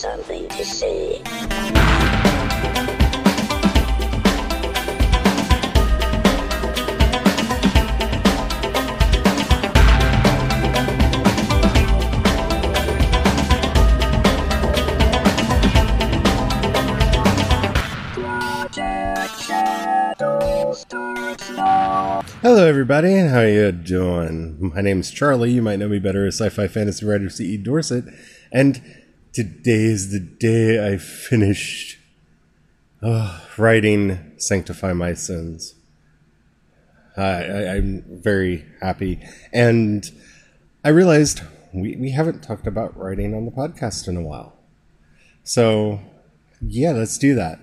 something to say. Hello, everybody, how you doing? My name is Charlie. You might know me better as sci-fi fantasy writer C.E. Dorset, and today is the day I finished uh, writing "Sanctify My Sins." I, I'm very happy, and I realized we, we haven't talked about writing on the podcast in a while. So, yeah, let's do that.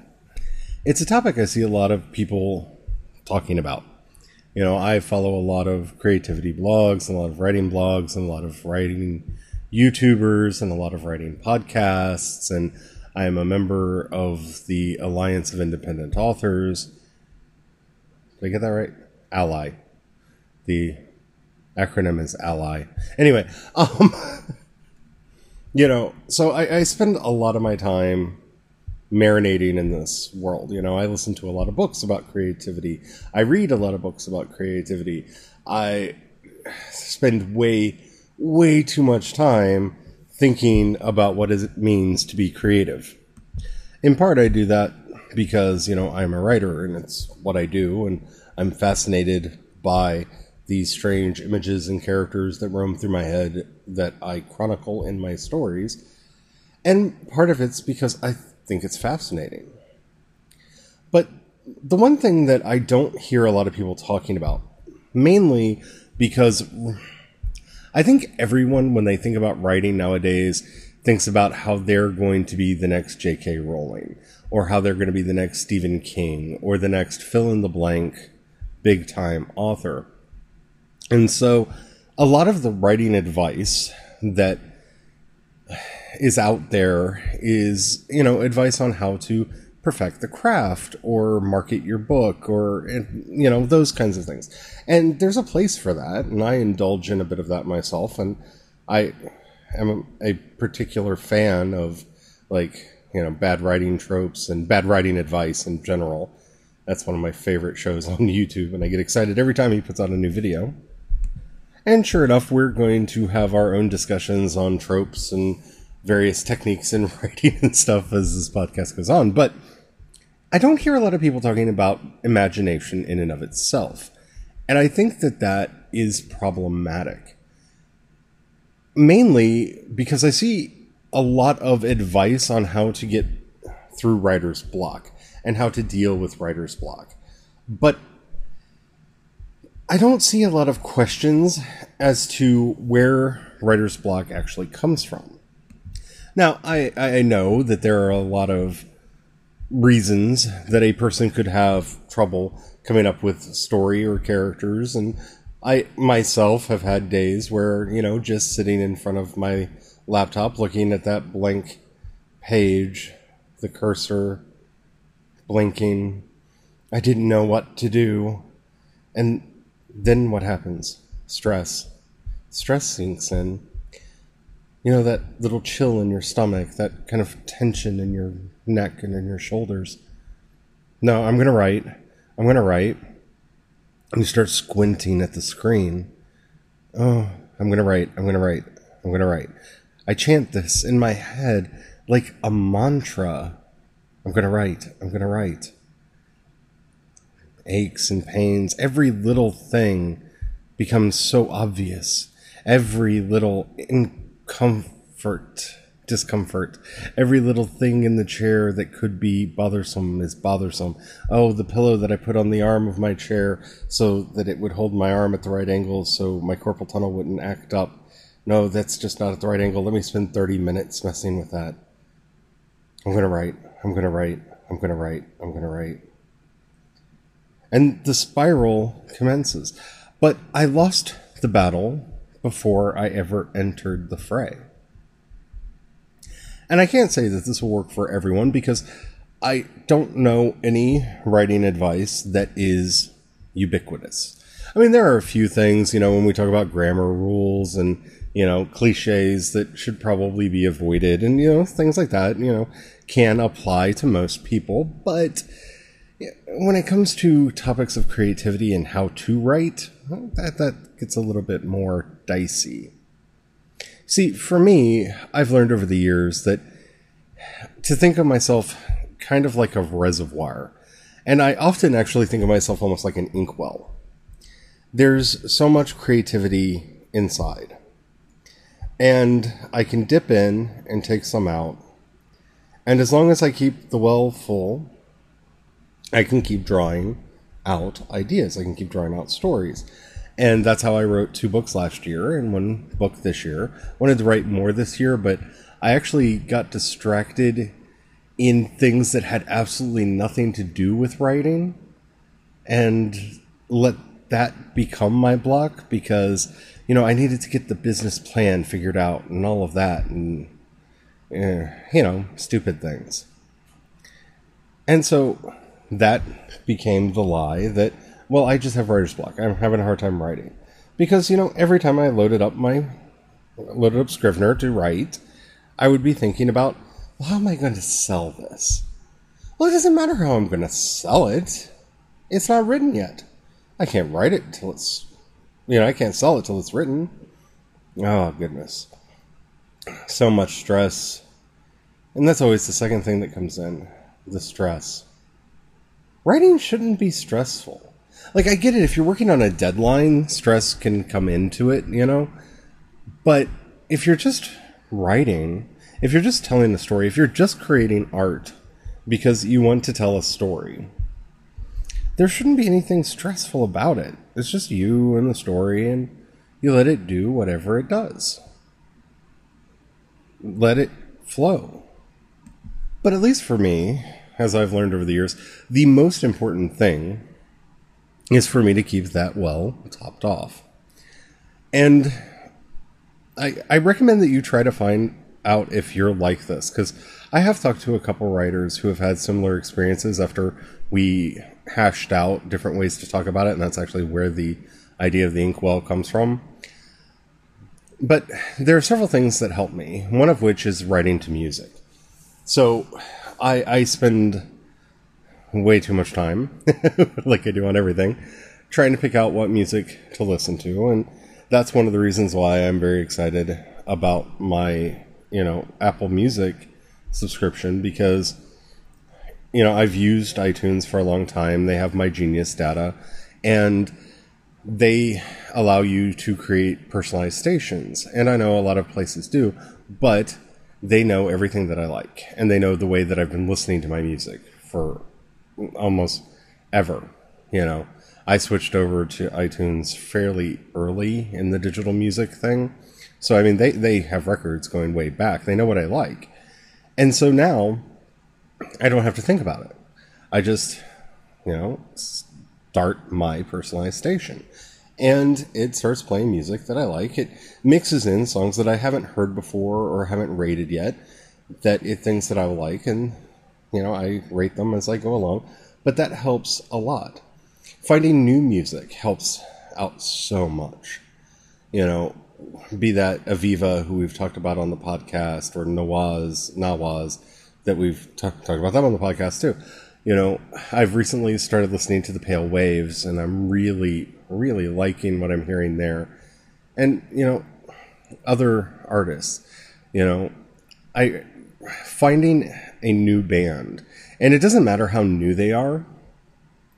It's a topic I see a lot of people talking about. You know, I follow a lot of creativity blogs, a lot of writing blogs, and a lot of writing YouTubers, and a lot of writing podcasts. And I am a member of the Alliance of Independent Authors. Did I get that right? Ally. The acronym is Ally. Anyway, um, you know, so I, I spend a lot of my time marinating in this world. You know, I listen to a lot of books about creativity. I read a lot of books about creativity. I spend way, way too much time thinking about what it means to be creative. In part, I do that because, you know, I'm a writer and it's what I do, and I'm fascinated by these strange images and characters that roam through my head that I chronicle in my stories. And part of it's because I think it's fascinating. But the one thing that I don't hear a lot of people talking about, mainly because I think everyone, when they think about writing nowadays, thinks about how they're going to be the next J.K. Rowling, or how they're going to be the next Stephen King, or the next fill in the blank big time author. And so a lot of the writing advice that is out there is, you know, advice on how to perfect the craft or market your book or, you know, those kinds of things. And there's a place for that. And I indulge in a bit of that myself. And I am a particular fan of, like, you know, bad writing tropes and bad writing advice in general. That's one of my favorite shows on YouTube. And I get excited every time he puts out a new video. And sure enough, we're going to have our own discussions on tropes and various techniques in writing and stuff as this podcast goes on. But I don't hear a lot of people talking about imagination in and of itself. And I think that that is problematic. Mainly because I see a lot of advice on how to get through writer's block and how to deal with writer's block. But I don't see a lot of questions as to where writer's block actually comes from. Now, I, I know that there are a lot of reasons that a person could have trouble coming up with story or characters, and I myself have had days where, you know, just sitting in front of my laptop looking at that blank page, the cursor blinking, I didn't know what to do. And then what happens? Stress. Stress sinks in you know, that little chill in your stomach, that kind of tension in your neck and in your shoulders. No, I'm going to write. I'm going to write. And you start squinting at the screen. Oh, I'm going to write. I'm going to write. I'm going to write. I chant this in my head like a mantra. I'm going to write. I'm going to write. Aches and pains, every little thing becomes so obvious. Every little in- comfort, discomfort. Every little thing in the chair that could be bothersome is bothersome. Oh, the pillow that I put on the arm of my chair so that it would hold my arm at the right angle so my carpal tunnel wouldn't act up. No, that's just not at the right angle. Let me spend 30 minutes messing with that. I'm going to write. I'm going to write. I'm going to write. I'm going to write. And the spiral commences. But I lost the battle before I ever entered the fray. And I can't say that this will work for everyone because I don't know any writing advice that is ubiquitous. I mean, there are a few things, you know, when we talk about grammar rules and, you know, cliches that should probably be avoided, and you know, things like that, you know, can apply to most people. But when it comes to topics of creativity and how to write, that that gets a little bit more dicey. See, for me, I've learned over the years that to think of myself kind of like a reservoir. And I often actually think of myself almost like an inkwell. There's so much creativity inside. And I can dip in and take some out. And as long as I keep the well full, I can keep drawing out ideas. I can keep drawing out stories. And that's how I wrote two books last year and one book this year. Wanted to write more this year, but I actually got distracted in things that had absolutely nothing to do with writing and let that become my block because you know I needed to get the business plan figured out and all of that and eh, you know stupid things. And so that became the lie that well I just have writer's block. I'm having a hard time writing. Because you know every time I loaded up my loaded up Scrivener to write, I would be thinking about well, how am I going to sell this? Well, it doesn't matter how I'm going to sell it. It's not written yet. I can't write it until it's, you know, I can't sell it till it's written. Oh, goodness. So much stress. And that's always the second thing that comes in the stress. Writing shouldn't be stressful. Like, I get it. If you're working on a deadline, stress can come into it, you know? But if you're just writing, if you're just telling a story, if you're just creating art because you want to tell a story, there shouldn't be anything stressful about it. It's just you and the story, and you let it do whatever it does. Let it flow. But at least for me, as I've learned over the years, the most important thing is for me to keep that well topped off. And I, I recommend that you try to find out if you're like this because I have talked to a couple writers who have had similar experiences after we hashed out different ways to talk about it, and that's actually where the idea of the inkwell comes from. But there are several things that help me, one of which is writing to music. So I, I spend way too much time, like I do on everything, trying to pick out what music to listen to, and that's one of the reasons why I'm very excited about my you know Apple Music subscription because you know I've used iTunes for a long time. They have my Genius data, and they allow you to create personalized stations. And I know a lot of places do, but they know everything that I like, and they know the way that I've been listening to my music for almost ever. You know, I switched over to iTunes fairly early in the digital music thing so I mean, they they have records going way back. They know what I like, and so now I don't have to think about it. I just, you know, start my personalized station, and it starts playing music that I like. It mixes in songs that I haven't heard before or haven't rated yet, that it thinks that I like, and you know, I rate them as I go along. But that helps a lot. Finding new music helps out so much. You know, be that Aviva, who we've talked about on the podcast, or Nawaz, Nawaz, that we've t- talked about them on the podcast too. You know, I've recently started listening to the Pale Waves, and I'm really, really liking what I'm hearing there. And you know, other artists, you know, I finding a new band, and it doesn't matter how new they are.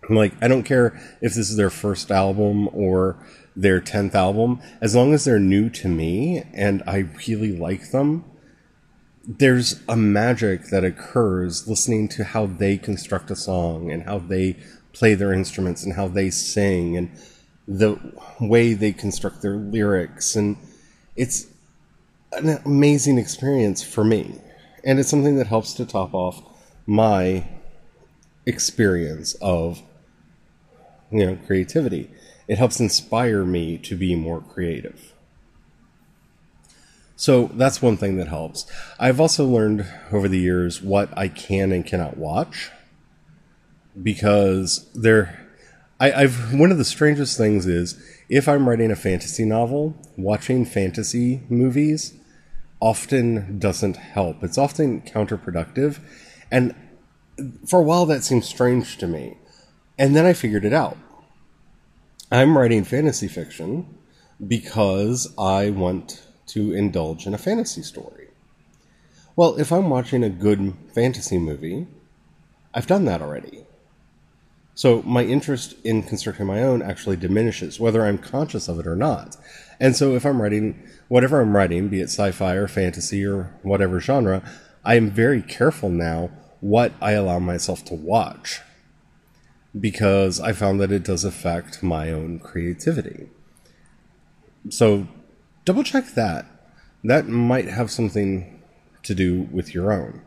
Like, I don't care if this is their first album or their 10th album, as long as they're new to me and I really like them, there's a magic that occurs listening to how they construct a song and how they play their instruments and how they sing and the way they construct their lyrics. And it's an amazing experience for me. And it's something that helps to top off my experience of you know creativity it helps inspire me to be more creative. So that's one thing that helps. I've also learned over the years what I can and cannot watch because there I, I've one of the strangest things is if I'm writing a fantasy novel, watching fantasy movies often doesn't help. It's often counterproductive, and for a while that seemed strange to me. And then I figured it out. I'm writing fantasy fiction because I want to indulge in a fantasy story. Well, if I'm watching a good fantasy movie, I've done that already. So my interest in constructing my own actually diminishes, whether I'm conscious of it or not. And so if I'm writing whatever I'm writing, be it sci fi or fantasy or whatever genre, I am very careful now what I allow myself to watch because I found that it does affect my own creativity. So double check that. That might have something to do with your own.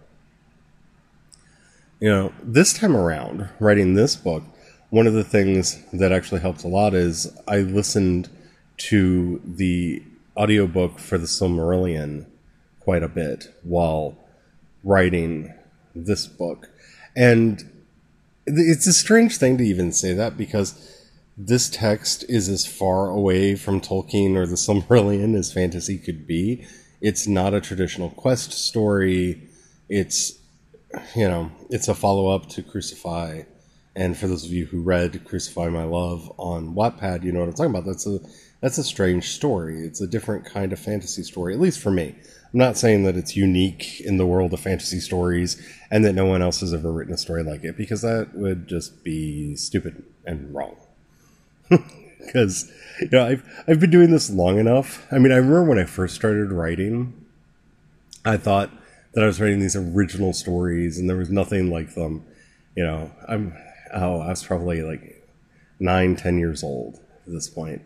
You know, this time around, writing this book, one of the things that actually helped a lot is I listened to the audiobook for the Silmarillion quite a bit while writing this book. And it's a strange thing to even say that because this text is as far away from Tolkien or the Silmarillion as fantasy could be. It's not a traditional quest story. It's, you know, it's a follow up to Crucify. And for those of you who read Crucify My Love on Wattpad, you know what I'm talking about. That's a that's a strange story. It's a different kind of fantasy story, at least for me. I'm not saying that it's unique in the world of fantasy stories and that no one else has ever written a story like it, because that would just be stupid and wrong. Because you know, I've I've been doing this long enough. I mean, I remember when I first started writing, I thought that I was writing these original stories, and there was nothing like them. You know, I'm oh, I was probably like nine, ten years old at this point,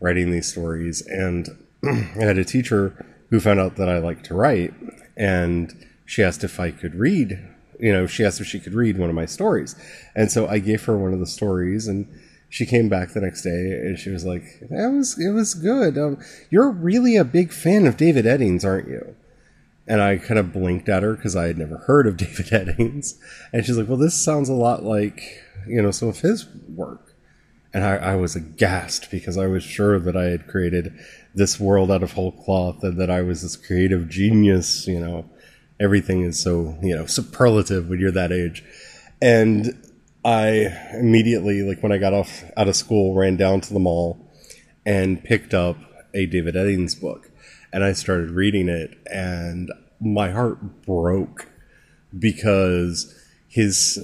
writing these stories, and I had a teacher who found out that I liked to write, and she asked if I could read. You know, she asked if she could read one of my stories, and so I gave her one of the stories, and she came back the next day, and she was like, "That was it was good. Um, you're really a big fan of David Eddings, aren't you?" And I kind of blinked at her because I had never heard of David Eddings, and she's like, "Well, this sounds a lot like you know some of his work." and I, I, was aghast because I was sure that I had created this world out of whole cloth and that I was this creative genius. You know, everything is so you know superlative when you're that age, and I immediately, like when I got off out of school, ran down to the mall and picked up a David Eddings book, and I started reading it, and my heart broke because his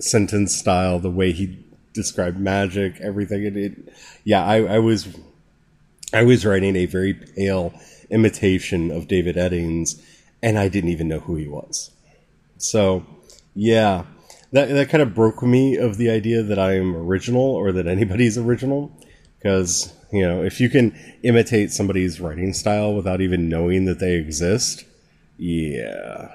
sentence style, the way he described magic, everything. It, it yeah, I, I was I was writing a very pale imitation of David Eddings, and I didn't even know who he was. So, yeah, that that kind of broke me of the idea that I am original or that anybody's original, because you know if you can imitate somebody's writing style without even knowing that they exist, yeah,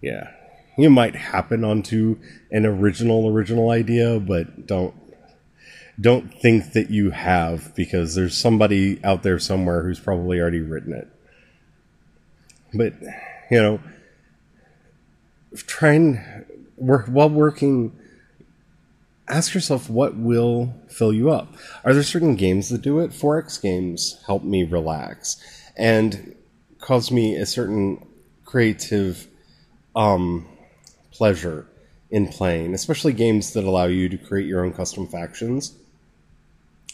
yeah, you might happen onto an original original idea, but don't don't think that you have because there's somebody out there somewhere who's probably already written it. But you know, trying while working ask yourself what will fill you up. Are there certain games that do it? 4X games help me relax and cause me a certain creative um, pleasure in playing, especially games that allow you to create your own custom factions.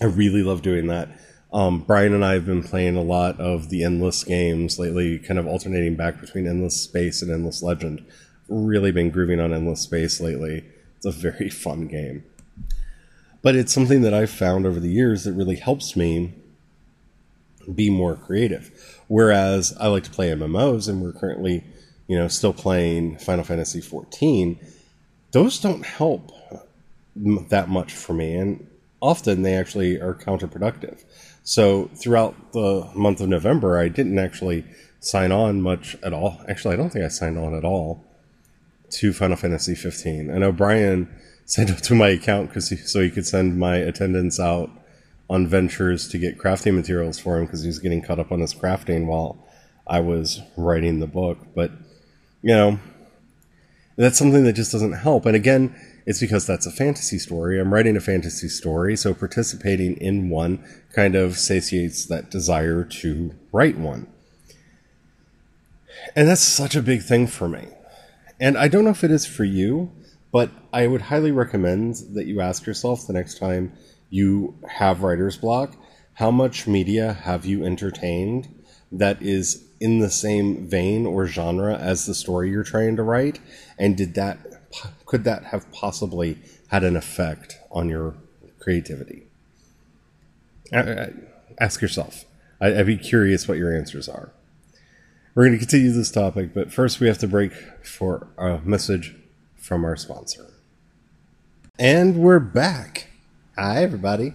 I really love doing that. Um, Brian and I have been playing a lot of the Endless games lately, kind of alternating back between Endless Space and Endless Legend. Really been grooving on Endless Space lately. It's a very fun game. But it's something that I've found over the years that really helps me be more creative. Whereas I like to play MMOs, and we're currently you know, still playing Final Fantasy 14, those don't help that much for me. And often they actually are counterproductive. So throughout the month of November, I didn't actually sign on much at all. Actually, I don't think I signed on at all to Final Fantasy 15. I know Brian signed up to my account because so he could send my attendance out on ventures to get crafting materials for him because he was getting caught up on his crafting while I was writing the book. But you know, That's something that just doesn't help. And again, it's because that's a fantasy story. I'm writing a fantasy story, so participating in one kind of satiates that desire to write one. And that's such a big thing for me. And I don't know if it is for you, but I would highly recommend that you ask yourself the next time you have writer's block how much media have you entertained that is in the same vein or genre as the story you're trying to write? And did that, could that have possibly had an effect on your creativity? Ask yourself. I'd be curious what your answers are. We're going to continue this topic, but first we have to break for a message from our sponsor. And we're back. Hi, everybody.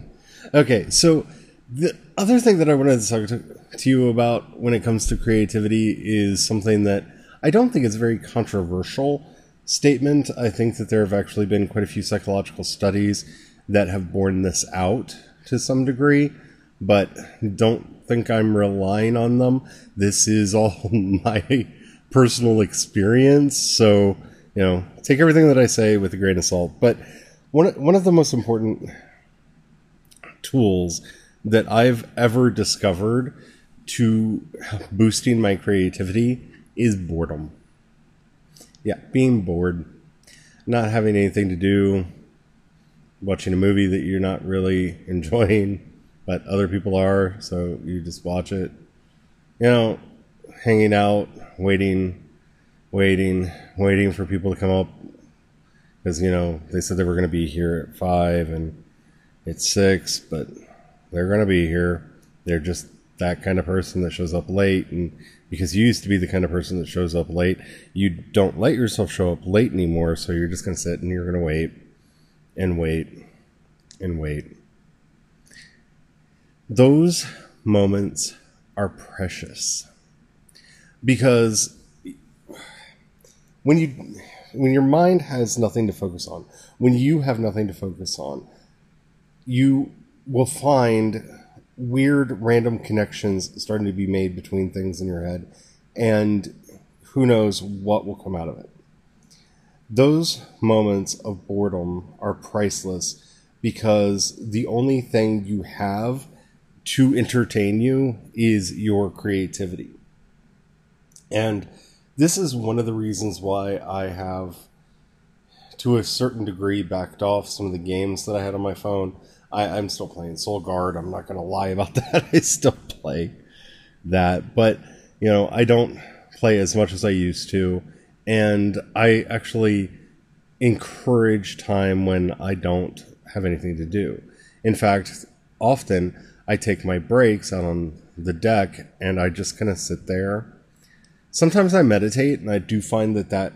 Okay, so the other thing that I wanted to talk to, to you about when it comes to creativity is something that I don't think is a very controversial statement. I think that there have actually been quite a few psychological studies that have borne this out to some degree, but don't think I'm relying on them. This is all my personal experience. So, you know, take everything that I say with a grain of salt. But one, one of the most important tools that I've ever discovered to boosting my creativity is boredom. Yeah, being bored, not having anything to do, watching a movie that you're not really enjoying, but other people are, so you just watch it. You know, hanging out, waiting, waiting, waiting for people to come up because you know they said they were going to be here at five and it's six, but they're going to be here. They're just that kind of person that shows up late, and because you used to be the kind of person that shows up late, you don't let yourself show up late anymore. So you're just going to sit and you're going to wait and wait and wait those moments are precious because when you when your mind has nothing to focus on when you have nothing to focus on you will find weird random connections starting to be made between things in your head and who knows what will come out of it. Those moments of boredom are priceless because the only thing you have to entertain you is your creativity. And this is one of the reasons why I have, to a certain degree, backed off some of the games that I had on my phone. I, am still playing Soul Guard. I'm not going to lie about that. I still play that. But, you know, I don't play as much as I used to. And I actually encourage time when I don't have anything to do. In fact, often I take my breaks out on the deck and I just kind of sit there. Sometimes I meditate, and I do find that that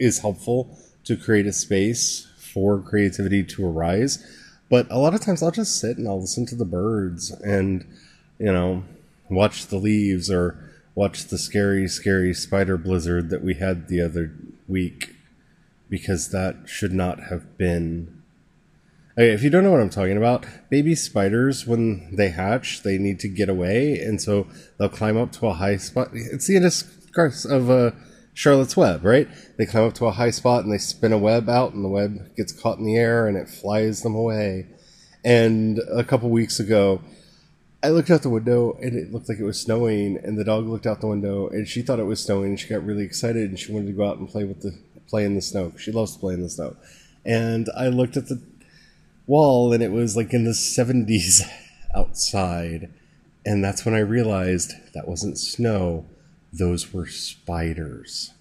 is helpful to create a space for creativity to arise. But a lot of times I'll just sit and I'll listen to the birds and, you know, watch the leaves or watch the scary, scary spider blizzard that we had the other week because that should not have been Okay, if you don't know what I'm talking about, baby spiders, when they hatch, they need to get away, and so they'll climb up to a high spot. It's the course of uh, Charlotte's Web, right? They climb up to a high spot and they spin a web out, and the web gets caught in the air and it flies them away. And a couple weeks ago, I looked out the window and it looked like it was snowing, and the dog looked out the window and she thought it was snowing, and she got really excited and she wanted to go out and play with the play in the snow. She loves to play in the snow. And I looked at the wall and it was like in the 70s outside. And that's when I realized that wasn't snow, those were spiders.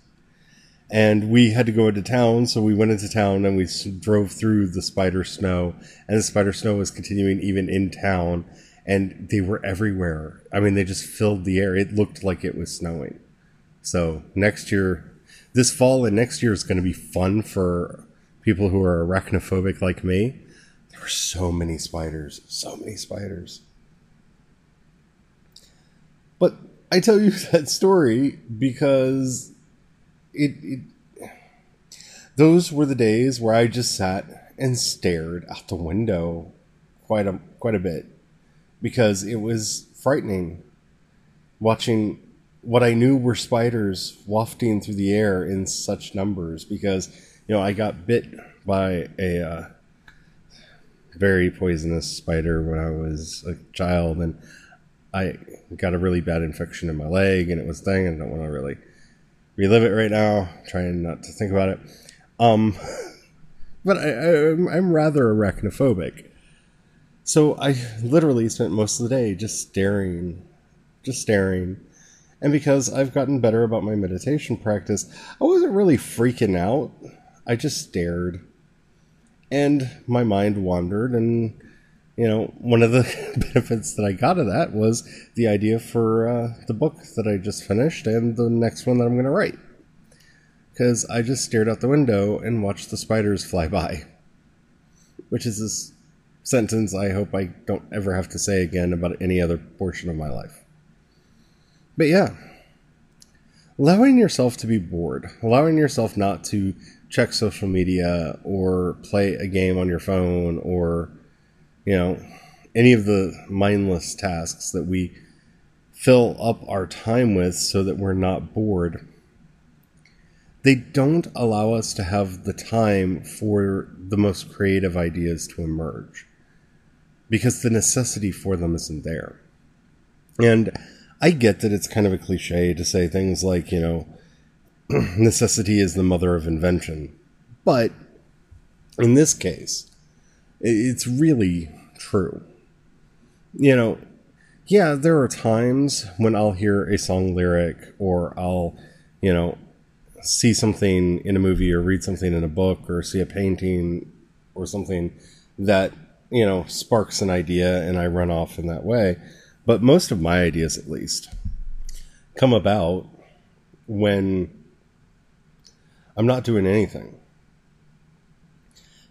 And we had to go into town, so we went into town and we drove through the spider snow. And the spider snow was continuing even in town, and they were everywhere. I mean, they just filled the air. It looked like it was snowing. So next year, this fall and next year is going to be fun for people who are arachnophobic like me there were so many spiders, so many spiders. But I tell you that story because it, it those were the days where I just sat and stared out the window quite a quite a bit because it was frightening watching what I knew were spiders wafting through the air in such numbers because, you know, I got bit by a uh, very poisonous spider when I was a child and I got a really bad infection in my leg and it was thing. I don't want to really relive it right now, trying not to think about it. Um, but I, I, I'm rather arachnophobic. So I literally spent most of the day just staring, just staring. And because I've gotten better about my meditation practice, I wasn't really freaking out. I just stared. And my mind wandered. And, you know, one of the benefits that I got of that was the idea for uh, the book that I just finished and the next one that I'm going to write. Because I just stared out the window and watched the spiders fly by. Which is this sentence I hope I don't ever have to say again about any other portion of my life. But yeah, allowing yourself to be bored, allowing yourself not to check social media or play a game on your phone or, you know, any of the mindless tasks that we fill up our time with so that we're not bored. They don't allow us to have the time for the most creative ideas to emerge because the necessity for them isn't there. And I get that it's kind of a cliche to say things like, you know, necessity is the mother of invention. But in this case, it's really true. You know, yeah, there are times when I'll hear a song lyric or I'll, you know, see something in a movie or read something in a book or see a painting or something that you know, sparks an idea and I run off in that way. But most of my ideas, at least, come about when I'm not doing anything.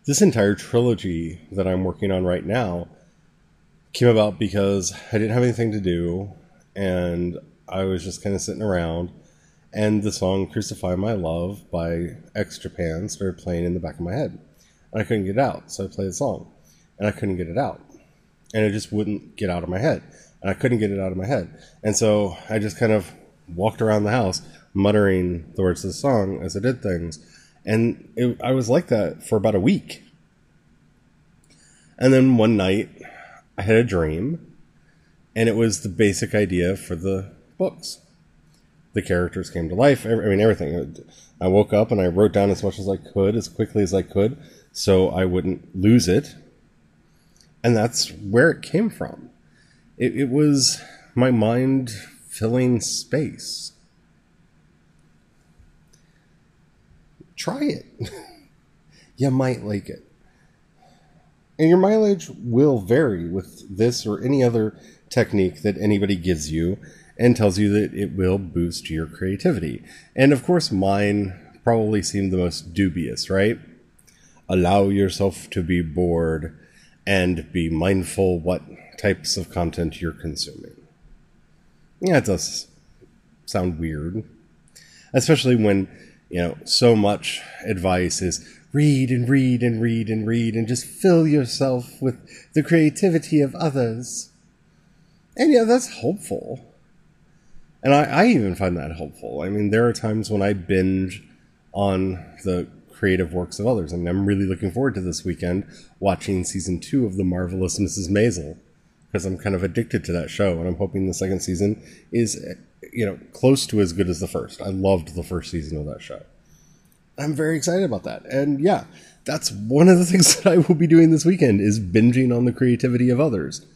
This entire trilogy that I'm working on right now came about because I didn't have anything to do and I was just kind of sitting around. And the song Crucify My Love by X Japan started playing in the back of my head. And I couldn't get it out, so I played the song and I couldn't get it out. And it just wouldn't get out of my head. And I couldn't get it out of my head. And so I just kind of walked around the house muttering the words of the song as I did things. And it, I was like that for about a week. And then one night I had a dream, and it was the basic idea for the books. The characters came to life. I mean, everything. I woke up and I wrote down as much as I could, as quickly as I could, so I wouldn't lose it and that's where it came from. It, it was my mind filling space. Try it. you might like it. And your mileage will vary with this or any other technique that anybody gives you and tells you that it will boost your creativity. And of course, mine probably seemed the most dubious, right? Allow yourself to be bored and be mindful what types of content you're consuming. Yeah, it does sound weird. Especially when, you know, so much advice is read and read and read and read and just fill yourself with the creativity of others. And yeah, that's hopeful. And I, I even find that helpful. I mean, there are times when I binge on the creative works of others. I mean, I'm really looking forward to this weekend watching season two of The Marvelous Mrs. Maisel because I'm kind of addicted to that show, and I'm hoping the second season is, you know, close to as good as the first. I loved the first season of that show. I'm very excited about that, and yeah, that's one of the things that I will be doing this weekend is binging on the creativity of others.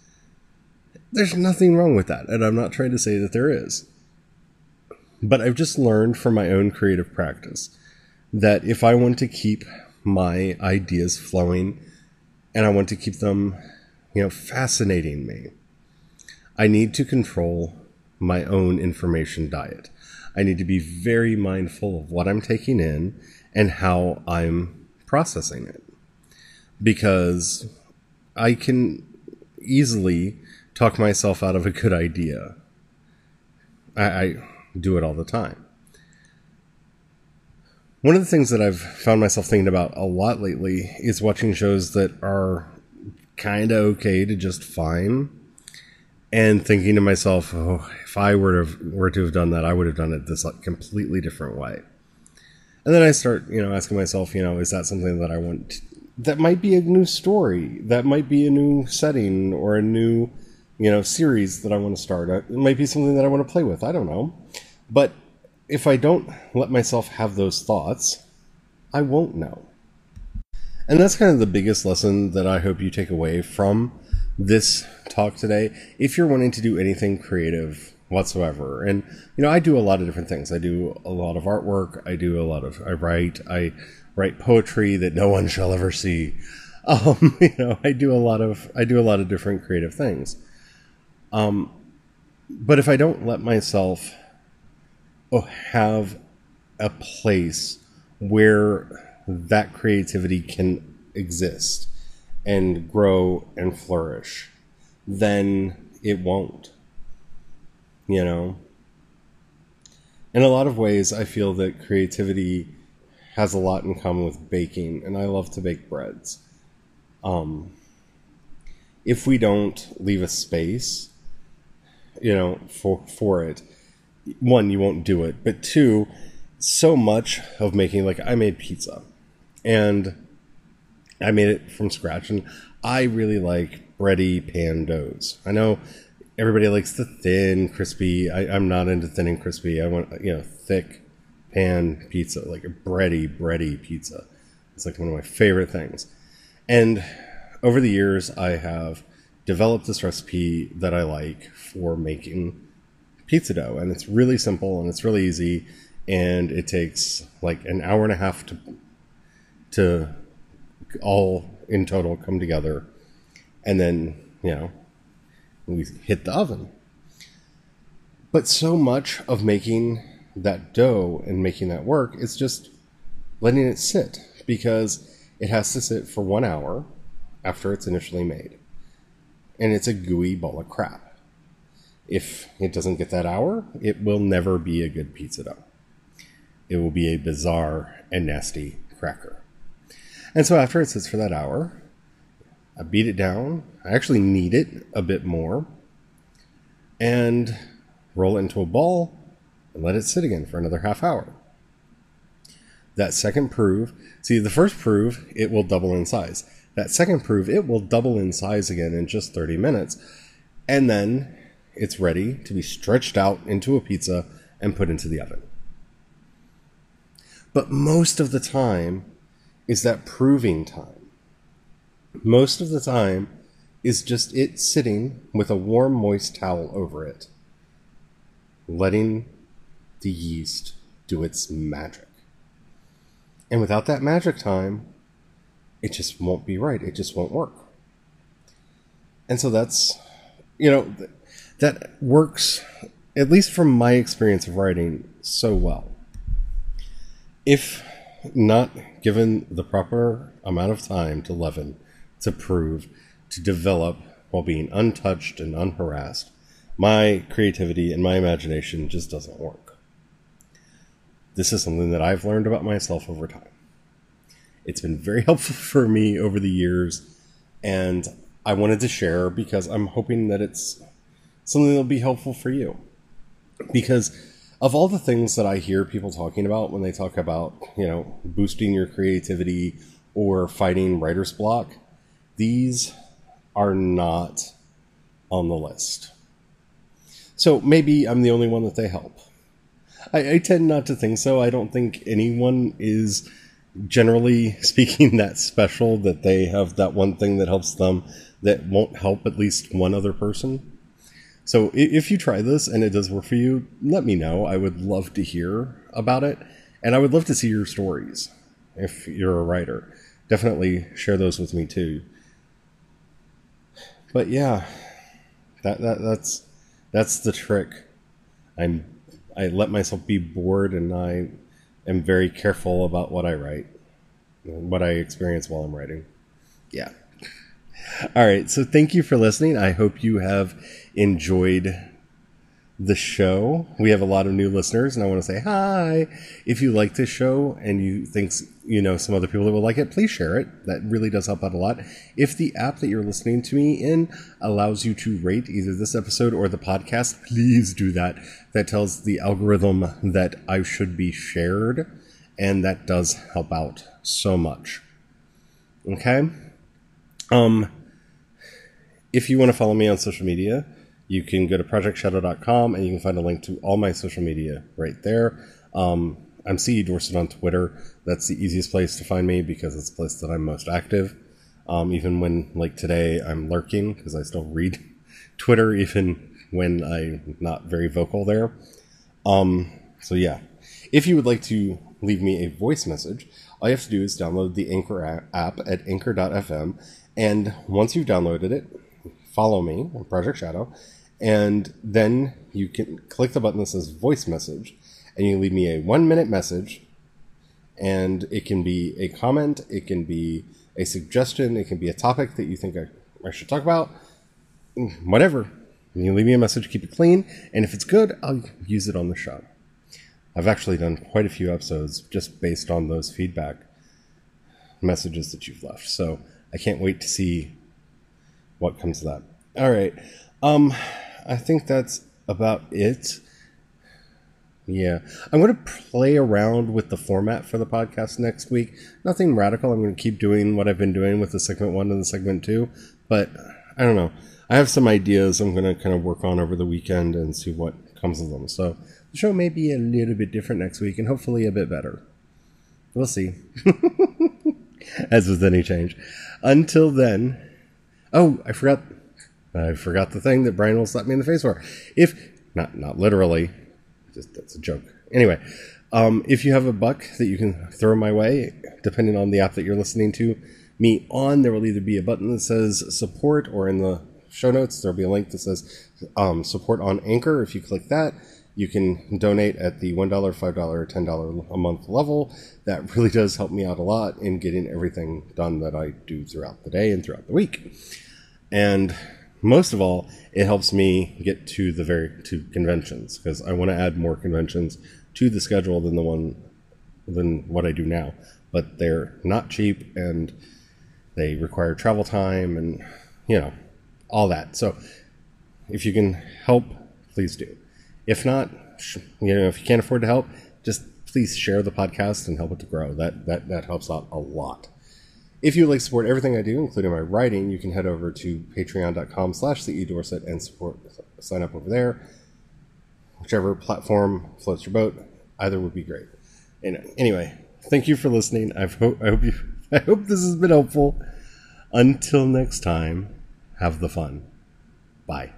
There's nothing wrong with that, and I'm not trying to say that there is. But I've just learned from my own creative practice that if I want to keep my ideas flowing and I want to keep them, you know, fascinating me, I need to control my own information diet. I need to be very mindful of what I'm taking in and how I'm processing it. Because I can easily talk myself out of a good idea. I, I do it all the time. One of the things that I've found myself thinking about a lot lately is watching shows that are kind of okay to just fine. And thinking to myself, oh, if I were to were to have done that, I would have done it this completely different way. And then I start, you know, asking myself, you know, is that something that I want? that might be a new story. That might be a new setting or a new, you know, series that I want to start. Uh, it might be something that I want to play with. I don't know. But if I don't let myself have those thoughts, I won't know. And that's kind of the biggest lesson that I hope you take away from this talk today. If you're wanting to do anything creative whatsoever, and you know, I do a lot of different things. I do a lot of artwork. I do a lot of I write. I write poetry that no one shall ever see. Um, you know, I do a lot of I do a lot of different creative things. Um, but if I don't let myself oh, have a place where that creativity can exist and grow and flourish, then it won't. You know? In a lot of ways, I feel that creativity has a lot in common with baking, and I love to bake breads. Um, if we don't leave a space, you know, for for it, one, you won't do it, but two, so much of making like I made pizza, and I made it from scratch, and I really like bready pan doughs. I know everybody likes the thin, crispy. I, I'm not into thin and crispy. I want you know thick pan pizza, like a bready, bready pizza. It's like one of my favorite things. And over the years, I have developed this recipe that I like for making pizza dough. And it's really simple and it's really easy. And it takes like an hour and a half to, to all in total come together. And then, you know, we hit the oven. But so much of making that dough and making that work is just letting it sit because it has to sit for one hour after it's initially made. And it's a gooey ball of crap. If it doesn't get that hour, it will never be a good pizza dough. It will be a bizarre and nasty cracker. And so after it sits for that hour, I beat it down. I actually knead it a bit more and roll it into a ball and let it sit again for another half hour. That second prove, see, the first prove, it will double in size. That second prove, it will double in size again in just 30 minutes. And then it's ready to be stretched out into a pizza and put into the oven. But most of the time is that proving time. Most of the time is just it sitting with a warm, moist towel over it, letting the yeast do its magic. And without that magic time, it just won't be right. It just won't work. And so that's, you know, that works, at least from my experience of writing, so well. If not given the proper amount of time to leaven, to prove, to develop while being untouched and unharassed, my creativity and my imagination just doesn't work. This is something that I've learned about myself over time. It's been very helpful for me over the years, and I wanted to share because I'm hoping that it's something that'll be helpful for you. Because of all the things that I hear people talking about when they talk about, you know, boosting your creativity or fighting writer's block, these are not on the list. So maybe I'm the only one that they help. I, I tend not to think so. I don't think anyone is generally speaking that special that they have that one thing that helps them that won't help at least one other person. So if you try this and it does work for you, let me know. I would love to hear about it. And I would love to see your stories if you're a writer. Definitely share those with me too. But yeah, that, that that's that's the trick. I'm I let myself be bored and I am very careful about what I write, what I experience while I'm writing. Yeah. All right. So thank you for listening. I hope you have enjoyed the show. We have a lot of new listeners, and I want to say hi. If you like this show and you think you know some other people that will like it, please share it. That really does help out a lot. If the app that you're listening to me in allows you to rate either this episode or the podcast, please do that. That tells the algorithm that I should be shared, and that does help out so much. Okay. Um, if you want to follow me on social media, you can go to projectshadow.com and you can find a link to all my social media right there. Um, I'm CE Dorset on Twitter. That's the easiest place to find me because it's the place that I'm most active. Um, even when, like today, I'm lurking because I still read Twitter, even when I'm not very vocal there. Um, so, yeah. If you would like to leave me a voice message, all you have to do is download the Anchor app at anchor.fm. And once you've downloaded it, follow me on Project Shadow and then you can click the button that says voice message, and you leave me a one minute message. And it can be a comment, it can be a suggestion, it can be a topic that you think I, I should talk about, whatever. You leave me a message, keep it clean, and if it's good, I'll use it on the show. I've actually done quite a few episodes just based on those feedback messages that you've left. So I can't wait to see what comes of that. All right. Um, I think that's about it. Yeah. I'm going to play around with the format for the podcast next week. Nothing radical. I'm going to keep doing what I've been doing with the segment one and the segment two. But I don't know. I have some ideas I'm going to kind of work on over the weekend and see what comes of them. So the show may be a little bit different next week and hopefully a bit better. We'll see. As with any change. Until then. Oh, I forgot I forgot the thing that Brian will slap me in the face for. If not, not literally, just that's a joke. Anyway, um, if you have a buck that you can throw my way, depending on the app that you're listening to me on, there will either be a button that says support, or in the show notes there'll be a link that says um, support on Anchor. If you click that, you can donate at the $1, $5, or $10 a month level. That really does help me out a lot in getting everything done that I do throughout the day and throughout the week. And most of all, it helps me get to the very to conventions because I want to add more conventions to the schedule than the one than what I do now. But they're not cheap and they require travel time and you know all that. So if you can help, please do. If not, you know if you can't afford to help, just please share the podcast and help it to grow. That that that helps out a lot. If you'd like to support everything I do, including my writing, you can head over to patreon.com slash Dorset and support sign up over there. Whichever platform floats your boat, either would be great. And anyway, thank you for listening. I hope I hope you I hope this has been helpful. Until next time, have the fun. Bye.